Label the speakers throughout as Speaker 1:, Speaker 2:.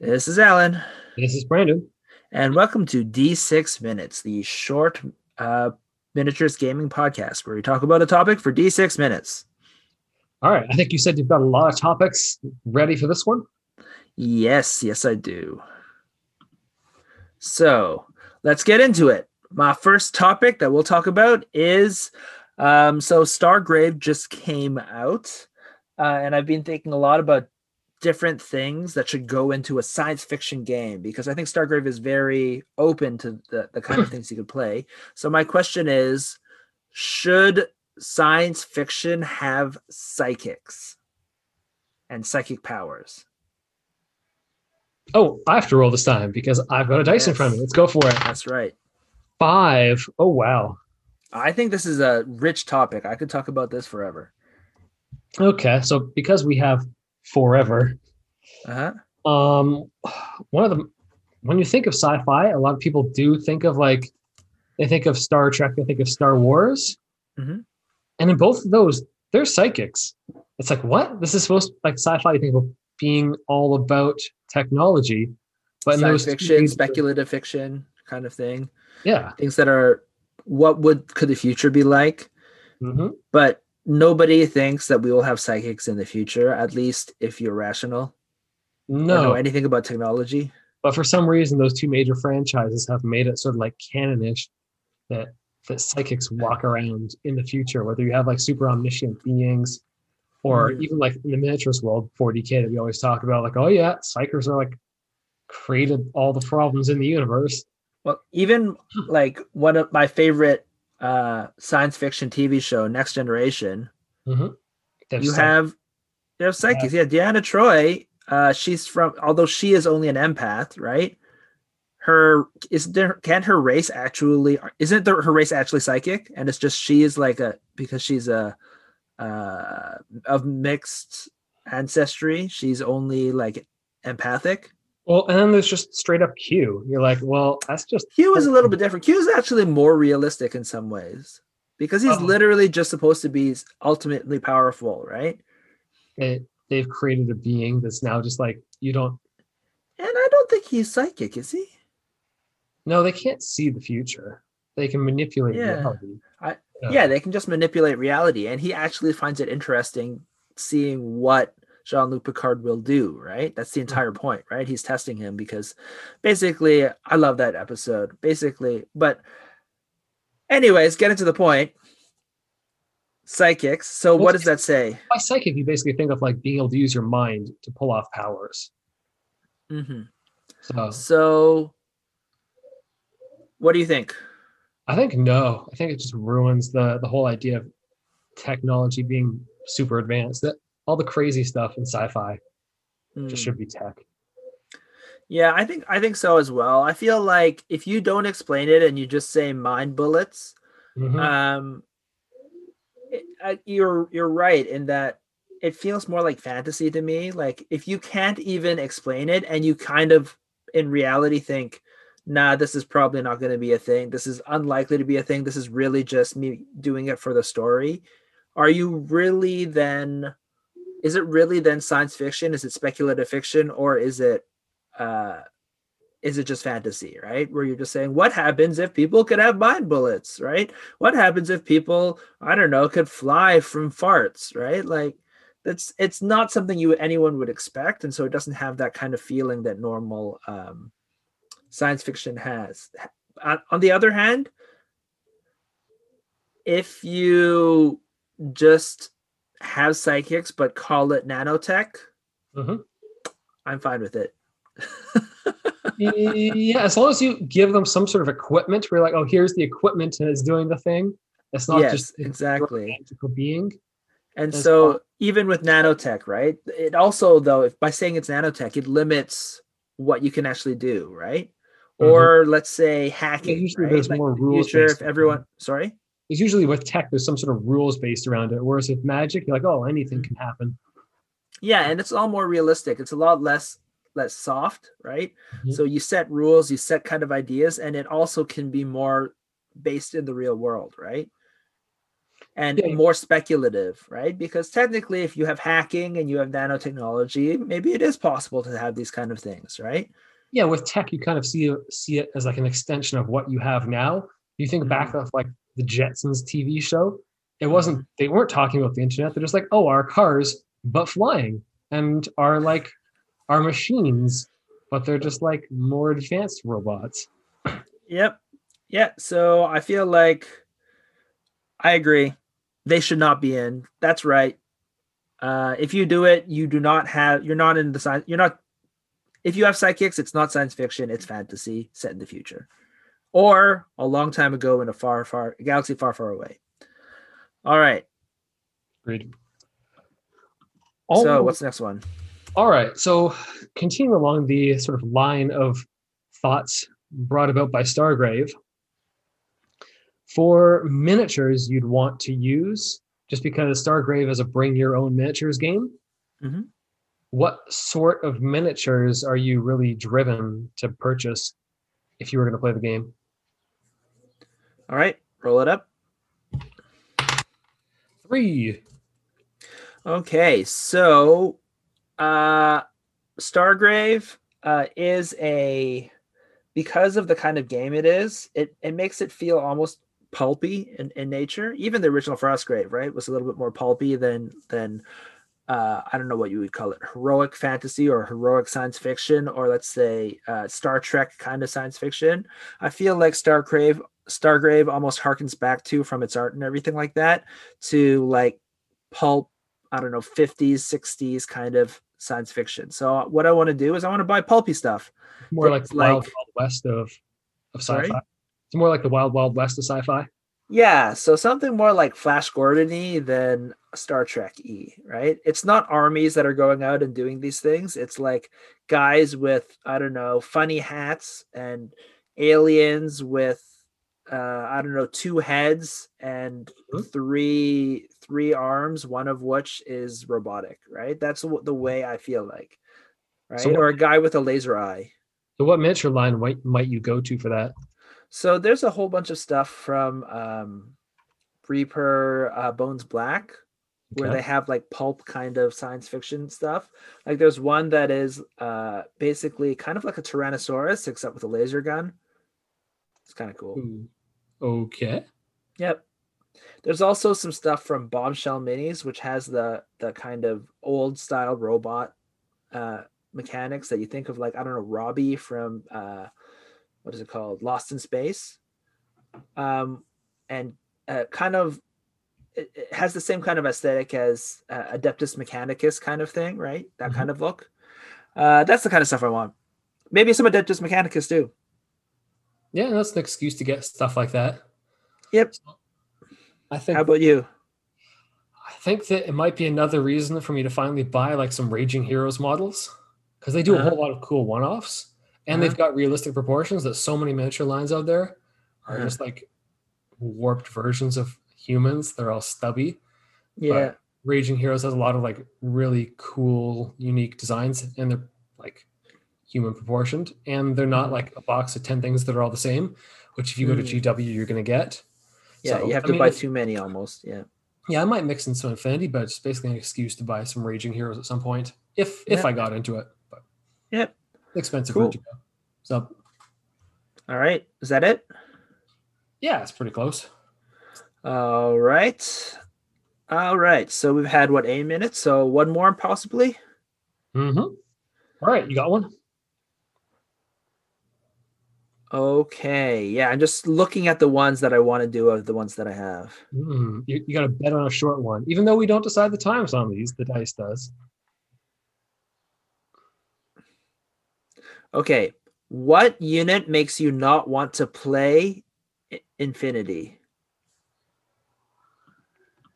Speaker 1: This is Alan,
Speaker 2: This is Brandon.
Speaker 1: and welcome to D6 Minutes, the short uh, miniatures gaming podcast where we talk about a topic for D6 minutes.
Speaker 2: All right. I think you said you've got a lot of topics ready for this one.
Speaker 1: Yes, yes, I do. So let's get into it. My first topic that we'll talk about is um, so Stargrave just came out, uh, and I've been thinking a lot about different things that should go into a science fiction game because I think Stargrave is very open to the, the kind of things you could play. So my question is should science fiction have psychics and psychic powers?
Speaker 2: Oh, I have to roll this time because I've got a dice in front of me. Let's go for it.
Speaker 1: That's right.
Speaker 2: Five. Oh, wow.
Speaker 1: I think this is a rich topic. I could talk about this forever.
Speaker 2: Okay. So because we have forever,
Speaker 1: Uh-huh.
Speaker 2: um, one of the, when you think of sci-fi, a lot of people do think of like, they think of Star Trek, they think of Star Wars.
Speaker 1: Mhm.
Speaker 2: And in both of those, they're psychics. It's like, what? This is supposed like sci-fi, you think of being all about technology. But in
Speaker 1: Science
Speaker 2: those
Speaker 1: fiction, speculative fiction kind of thing.
Speaker 2: Yeah.
Speaker 1: Things that are what would could the future be like?
Speaker 2: hmm
Speaker 1: But nobody thinks that we will have psychics in the future, at least if you're rational. or know
Speaker 2: No,
Speaker 1: anything about technology.
Speaker 2: but for some reason, those two major franchises have made it sort of like canonish that that psychics walk around in the future, whether you have like super omniscient beings, or
Speaker 1: Mhm.
Speaker 2: even like in the miniatures world, 40k that we always talk about, like, oh yeah, psykers are like created all the problems in the universe.
Speaker 1: Well, even like one of my favorite uh science fiction TV show, Next Generation,
Speaker 2: Mm-hmm.
Speaker 1: you have you have psychics. Yeah, Deanna Troi. Uh, she's from although she is only an empath, right? Her is there can't her race actually isn't there her race actually psychic? And it's just she is like a because she's a uh of mixed ancestry, she's only like empathic.
Speaker 2: Well, and then there's just straight up Q. You're like, well, that's just
Speaker 1: Q is a little bit different. Q is actually more realistic in some ways because he's
Speaker 2: Oh.
Speaker 1: literally just supposed to be ultimately powerful, right?
Speaker 2: it, they've created a being that's now just like you don't.
Speaker 1: And I don't think he's psychic, is he?
Speaker 2: No, they can't see the future. They can manipulate
Speaker 1: Yeah.
Speaker 2: reality.
Speaker 1: I-
Speaker 2: Yeah.
Speaker 1: yeah, they can just manipulate reality, and he actually finds it interesting seeing what Jean-Luc Picard will do. Right, that's the entire point. Right, he's testing him because basically, I love that episode. Basically, but anyways, getting to the point. Psychics. So,
Speaker 2: Well,
Speaker 1: what does that say?
Speaker 2: by psychic, you basically think of like being able to use your mind to pull off powers.
Speaker 1: Mm-hmm.
Speaker 2: So
Speaker 1: So, what do you think?
Speaker 2: I think no. I think it just ruins the the whole idea of technology being super advanced. That all the crazy stuff in sci-fi
Speaker 1: Hmm.
Speaker 2: just should be tech.
Speaker 1: Yeah, I think I think so as well. I feel like if you don't explain it and you just say mind bullets,
Speaker 2: Mhm.
Speaker 1: um it- uh, you're you're right in that it feels more like fantasy to me like if you can't even explain it and you kind of in reality think nah this is probably not going to be a thing this is unlikely to be a thing this is really just me doing it for the story are you really then is it really then science fiction? Is it speculative fiction? Or is it uh is it just fantasy right? Where you're just saying what happens if people could have mind bullets right? What happens if people i don't know could fly from farts right? Like that's it's not something you anyone would expect. And so it doesn't have that kind of feeling that normal um science fiction has. On, on the other hand if you just have psychics but call it nanotech
Speaker 2: Mhm.
Speaker 1: i'm fine with it
Speaker 2: yeah, as long as you give them some sort of equipment, where like, oh, here's the equipment and it's doing the thing. It's not
Speaker 1: yes
Speaker 2: just
Speaker 1: exactly
Speaker 2: magical being.
Speaker 1: And so
Speaker 2: fine.
Speaker 1: even with nanotech, right? It also though, if by saying it's nanotech, it limits what you can actually do, right?
Speaker 2: Mhm.
Speaker 1: Or let's say hacking.
Speaker 2: usually
Speaker 1: right?
Speaker 2: there's
Speaker 1: Like,
Speaker 2: more rules
Speaker 1: future, if
Speaker 2: on
Speaker 1: everyone, sorry,
Speaker 2: Because usually with tech, there's some sort of rules based around it. Whereas with magic, you're like, oh, anything can happen.
Speaker 1: yeah, and it's all more realistic. It's a lot less less soft, right?
Speaker 2: Mhm.
Speaker 1: So you set rules, you set kind of ideas, and it also can be more based in the real world, right? and
Speaker 2: Yeah.
Speaker 1: more speculative, right? Because technically, if you have hacking and you have nanotechnology, maybe it is possible to have these kind of things, right?
Speaker 2: yeah, with tech, you kind of see see it as like an extension of what you have now. You think back
Speaker 1: Mm-hmm.
Speaker 2: of like the Jetsons TV show. It wasn't they weren't talking about the internet. They're just like, oh, our cars, but flying, and our like our machines, but they're just like more advanced robots.
Speaker 1: Yep. Yeah. So I feel like I agree. They should not be in. That's right. Uh, if you do it, you do not have. You're not in the science. You're not. If you have psychics, it's not science fiction. It's fantasy set in the future, or a long time ago in a far, far a galaxy far, far away. All right.
Speaker 2: Agreed.
Speaker 1: So
Speaker 2: Oh,
Speaker 1: what's the next one?
Speaker 2: All right. So, continuing along the sort of line of thoughts brought about by Stargrave, for miniatures you'd want to use, just because Stargrave is a bring your own miniatures game,
Speaker 1: Mhm.
Speaker 2: what sort of miniatures are you really driven to purchase if you were going to play the game?
Speaker 1: All right. Roll it up.
Speaker 2: Three.
Speaker 1: Okay, so uh Stargrave uh is a because of the kind of game it is, it, it makes it feel almost pulpy in, in nature. Even the original Frostgrave, right, was a little bit more pulpy than than uh I don't know what you would call it, heroic fantasy or heroic science fiction, or let's say uh Star Trek kind of science fiction. I feel like Stargrave Stargrave almost harkens back to from its art and everything like that to like pulp I don't know, 50s, 60s kind of science fiction. So uh, what I want to do is I want to buy pulpy stuff.
Speaker 2: More like the wild,
Speaker 1: like-
Speaker 2: wild west of, of sci-fi. It's more like the wild, wild west of sci-fi.
Speaker 1: Yeah, so something more like Flash Gordon-y than Star Trek E, right? It's not armies that are going out and doing these things. It's like guys with I don't know, funny hats and aliens with uh I don't know, two heads and
Speaker 2: Mhm.
Speaker 1: three three arms, one of which is robotic, right? That's the the way I feel like. Right?
Speaker 2: So what-
Speaker 1: or a guy with a laser eye.
Speaker 2: So, what miniature line might might you go to for that?
Speaker 1: So there's a whole bunch of stuff from um, Reaper uh, Bones Black, where they have like pulp kind of science fiction stuff. Like there's one that is uh, basically kind of like a Tyrannosaurus, except with a laser gun. It's kind of cool.
Speaker 2: Ooh. Okay.
Speaker 1: Yep. There's also some stuff from Bombshell Minis, which has the the kind of old style robot uh, mechanics that you think of, like I don't know, Robbie from uh, what is it called, Lost in Space, um, and uh, kind of it, it has the same kind of aesthetic as uh, Adeptus Mechanicus kind of thing, right? That
Speaker 2: Mhm.
Speaker 1: kind of look. Uh, that's the kind of stuff I want. Maybe some Adeptus Mechanicus too.
Speaker 2: Yeah, that's an excuse to get stuff like that.
Speaker 1: Yep.
Speaker 2: I think
Speaker 1: How about you?
Speaker 2: I think that it might be another reason for me to finally buy like some Raging Heroes models because they do a
Speaker 1: Uh-huh.
Speaker 2: whole lot of cool one-offs and
Speaker 1: Uh-huh.
Speaker 2: they've got realistic proportions that so many miniature lines out there are
Speaker 1: Uh-huh.
Speaker 2: just like warped versions of humans. They're all stubby.
Speaker 1: Yeah.
Speaker 2: Raging Heroes has a lot of like really cool, unique designs, and they're like human proportioned, and they're not
Speaker 1: Mhm.
Speaker 2: like a box of ten things that are all the same. Which, if you go to
Speaker 1: Mm.
Speaker 2: GW, you're going to get.
Speaker 1: Yeah,
Speaker 2: So,
Speaker 1: you have
Speaker 2: I
Speaker 1: to
Speaker 2: mean,
Speaker 1: buy too many almost. Yeah.
Speaker 2: Yeah, I might mix in some Infinity, but it's basically an excuse to buy some Raging Heroes at some point, if if I got into it. But
Speaker 1: Yep.
Speaker 2: expensive
Speaker 1: Cool.
Speaker 2: to go. So
Speaker 1: All right. Is that it?
Speaker 2: yeah, it's pretty close.
Speaker 1: All right. All right. So we've had what a minute So one more possibly.
Speaker 2: Mm-hmm. All right, you got one.
Speaker 1: Okay. Yeah, I'm just looking at the ones that I want to do of the ones that I have.
Speaker 2: Mm, you, you got to bet on a short one, even though we don't decide the times on these. The dice does.
Speaker 1: Okay. What unit makes you not want to play Infinity?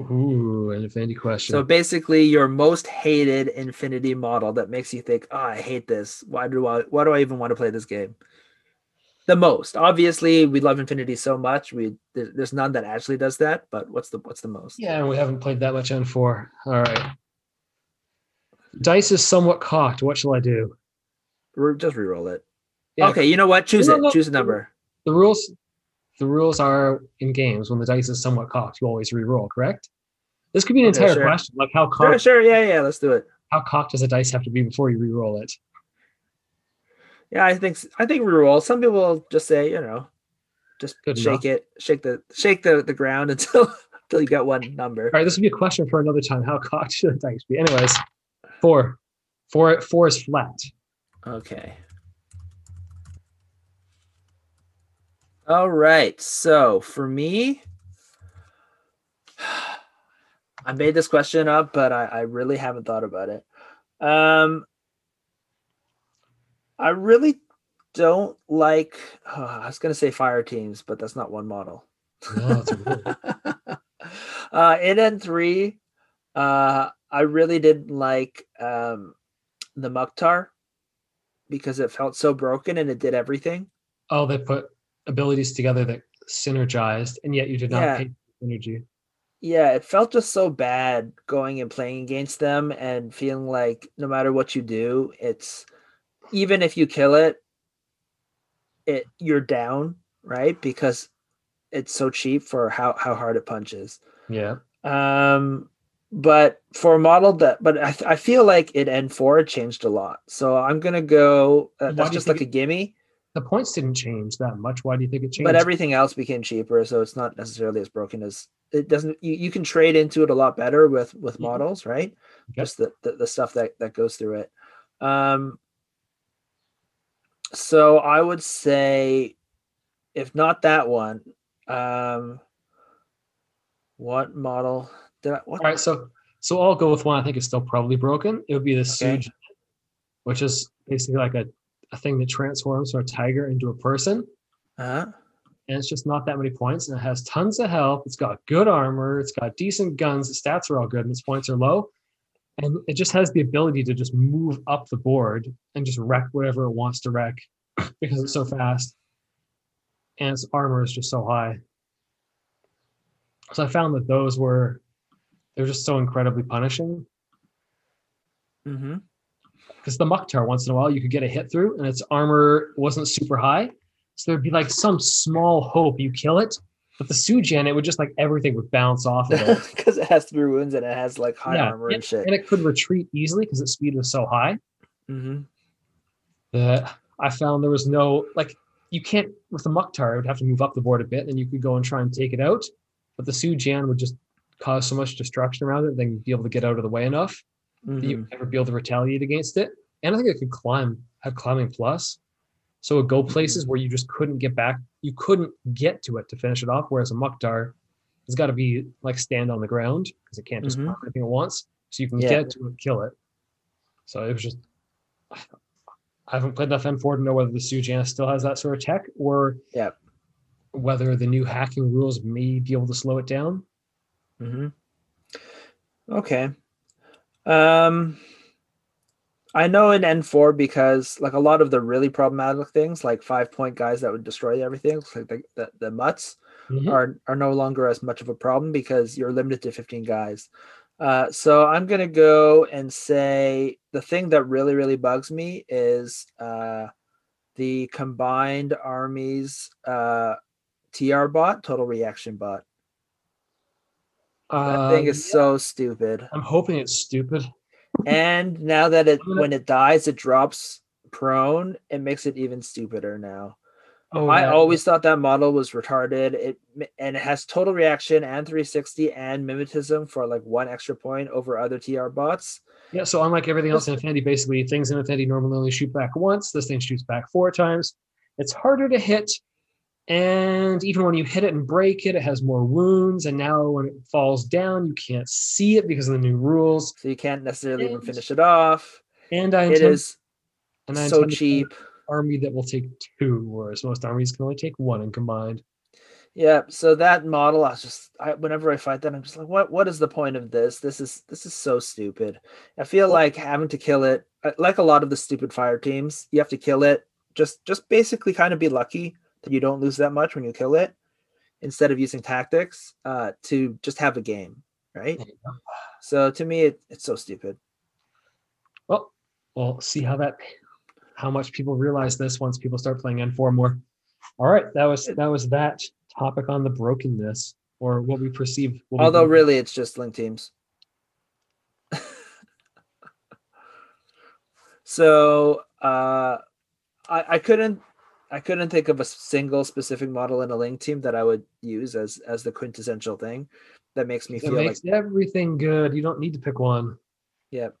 Speaker 2: Ooh, an Infinity question.
Speaker 1: So basically, your most hated Infinity model that makes you think, "Oh, I hate this. Why do I? Why do I even want to play this game?" The most, obviously, we love Infinity so much. We there- there's none that actually does that. But what's the what's the most?
Speaker 2: Yeah, we haven't played that much N4. All right. Dice is somewhat cocked. What shall I do?
Speaker 1: Re- just re-roll it.
Speaker 2: Yeah,
Speaker 1: Okay, you know what? Choose
Speaker 2: No,
Speaker 1: it.
Speaker 2: no,
Speaker 1: Choose a number.
Speaker 2: The rules the rules are in games when the dice is somewhat cocked, you always re-roll, correct? This could be an
Speaker 1: Okay,
Speaker 2: entire
Speaker 1: sure.
Speaker 2: question, like how
Speaker 1: Sure,
Speaker 2: cocked
Speaker 1: sure, yeah, yeah, let's do it.
Speaker 2: how cocked does a dice have to be before you re-roll it?
Speaker 1: Yeah, I think I think reroll. Some people just say, you know, just
Speaker 2: Good
Speaker 1: shake it, shake the shake the, the ground until until you get one number.
Speaker 2: All right, this would be a question for another time. How cocked should the dice be? Anyways, four, four, four is flat.
Speaker 1: Okay. All right. So for me, I made this question up, but I, I really haven't thought about it. Um, I really don't like. I was going to say fire teams, but that's not one model.
Speaker 2: No, a
Speaker 1: uh, in N3, uh, I really didn't like um, the Mukhtar because it felt so broken and it did everything.
Speaker 2: oh, they put abilities together that synergized, and yet you did not
Speaker 1: Yeah.
Speaker 2: pay energy.
Speaker 1: Yeah, it felt just so bad going and playing against them and feeling like no matter what you do, it's even if you kill it, it you're down, right? Because it's so cheap for how how hard it punches.
Speaker 2: Yeah.
Speaker 1: Um, but for a model that, but I, I feel like it N4 changed a lot. So I'm gonna go. Uh, that's just like a gimme.
Speaker 2: The points didn't change that much. Why do you think it changed?
Speaker 1: But everything else became cheaper, so it's not necessarily as broken as it doesn't. You, you can trade into it a lot better with with
Speaker 2: Mhm.
Speaker 1: models, right?
Speaker 2: Yep.
Speaker 1: Just the, the the stuff that that goes through it. Um. So I would say, if not that one, um, what model did I? What
Speaker 2: All right, so so I'll go with one I think is still probably broken. It would be the
Speaker 1: Okay.
Speaker 2: Suge, which is basically like a, a thing that transforms from a tiger into a person.
Speaker 1: Uh-huh.
Speaker 2: And it's just not that many points. And it has tons of health. It's got good armor. It's got decent guns. The stats are all good and its points are low. And it just has the ability to just move up the board and just wreck whatever it wants to wreck because it's so fast. And its armor is just so high. So I found that those were they're just so incredibly punishing.
Speaker 1: Mm-hmm.
Speaker 2: because the Mukhtar once in a while you could get a hit through and its armor wasn't super high. So there'd be like some small hope you kill it. But the Su-Jian, it would just like everything would bounce off of it.
Speaker 1: Because it has three wounds and it has like high
Speaker 2: Yeah,
Speaker 1: armor and shit.
Speaker 2: and it could retreat easily because its speed was so high
Speaker 1: mm-hmm.
Speaker 2: that I found there was no like you can't with the Mukhtar, it would have to move up the board a bit, and you could go and try and take it out. But the Su-Jian would just cause so much destruction around it, then you'd be able to get out of the way enough that
Speaker 1: Mm-hmm.
Speaker 2: you would never be able to retaliate against it. And I think it could climb, have climbing plus. So it go places where you just couldn't get back. You couldn't get to it to finish it off. Whereas a Mukhtar has got to be like stand on the ground because it can't just
Speaker 1: Mhm.
Speaker 2: climb anything at once. So you can
Speaker 1: Yeah.
Speaker 2: get to it, kill it. So it was just. I haven't played enough N4 to know whether the Su-Jian still has that sort of tech or
Speaker 1: Yep.
Speaker 2: whether the new hacking rules may be able to slow it down.
Speaker 1: Mm-hmm. Okay. Um, I know in N4 because like a lot of the really problematic things, like five point guys that would destroy everything, like the, the, the mutts,
Speaker 2: Mhm.
Speaker 1: are are no longer as much of a problem because you're limited to 15 guys. Uh, so I'm gonna go and say the thing that really really bugs me is uh, the combined armies uh, TR bot, total reaction bot. That thing
Speaker 2: Uh,
Speaker 1: is so stupid.
Speaker 2: I'm hoping it's stupid.
Speaker 1: And now that it when it dies, it drops prone. It makes it even stupider now.
Speaker 2: Oh,
Speaker 1: I always thought that model was retarded. It and it has total reaction and 360 and mimetism for like one extra point over other TR bots.
Speaker 2: Yeah, so unlike everything else in Infinity, basically things in Infinity normally only shoot back once. This thing shoots back four times. It's harder to hit, and even when you hit it and break it, it has more wounds. And now when it falls down, you can't see it because of the new rules.
Speaker 1: So you can't necessarily even finish it off.
Speaker 2: And I intend,
Speaker 1: is
Speaker 2: and I
Speaker 1: so
Speaker 2: intend to play
Speaker 1: cheap.
Speaker 2: army that will take two, whereas most armies can only take one and combined.
Speaker 1: Yeah, so that model, I was just I, whenever I fight that, I'm just like, what? What is the point of this? This is this is so stupid. I feel
Speaker 2: Well-
Speaker 1: like having to kill it, uh, like a lot of the stupid fire teams, you have to kill it. Just just basically kind of be lucky that you don't lose that much when you kill it, instead of using tactics uh, to just have a game, right?
Speaker 2: There you go.
Speaker 1: So to me, it, it's so stupid.
Speaker 2: Well, we'll see how that, how much people realize this once people start playing N4 more. All right, that was that was that topic on the brokenness or what we perceive. What
Speaker 1: Although
Speaker 2: believe.
Speaker 1: really, it's just link teams. so uh, I, I couldn't I couldn't think of a single specific model in a link team that I would use as as the quintessential thing that makes me
Speaker 2: it
Speaker 1: feel like
Speaker 2: makes everything good. You don't need to pick one.
Speaker 1: Yep.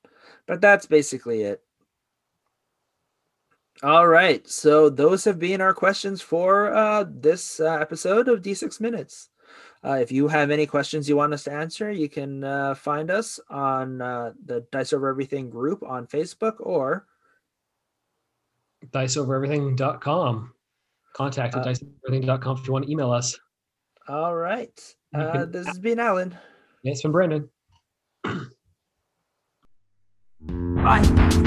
Speaker 1: But that's basically it. All right. So those have been our questions for uh, this uh, episode of D6 Minutes. Uh, if you have any questions you want us to answer, you can uh, find us on uh, the Dice Over Everything group on Facebook or
Speaker 2: Diceovereverything.com. Contact at
Speaker 1: Uh,
Speaker 2: diceovereverything.com if you want to email us.
Speaker 1: all right. Uh,
Speaker 2: can-
Speaker 1: this has been Alan.
Speaker 2: Yes, from Brandon.
Speaker 1: Bye.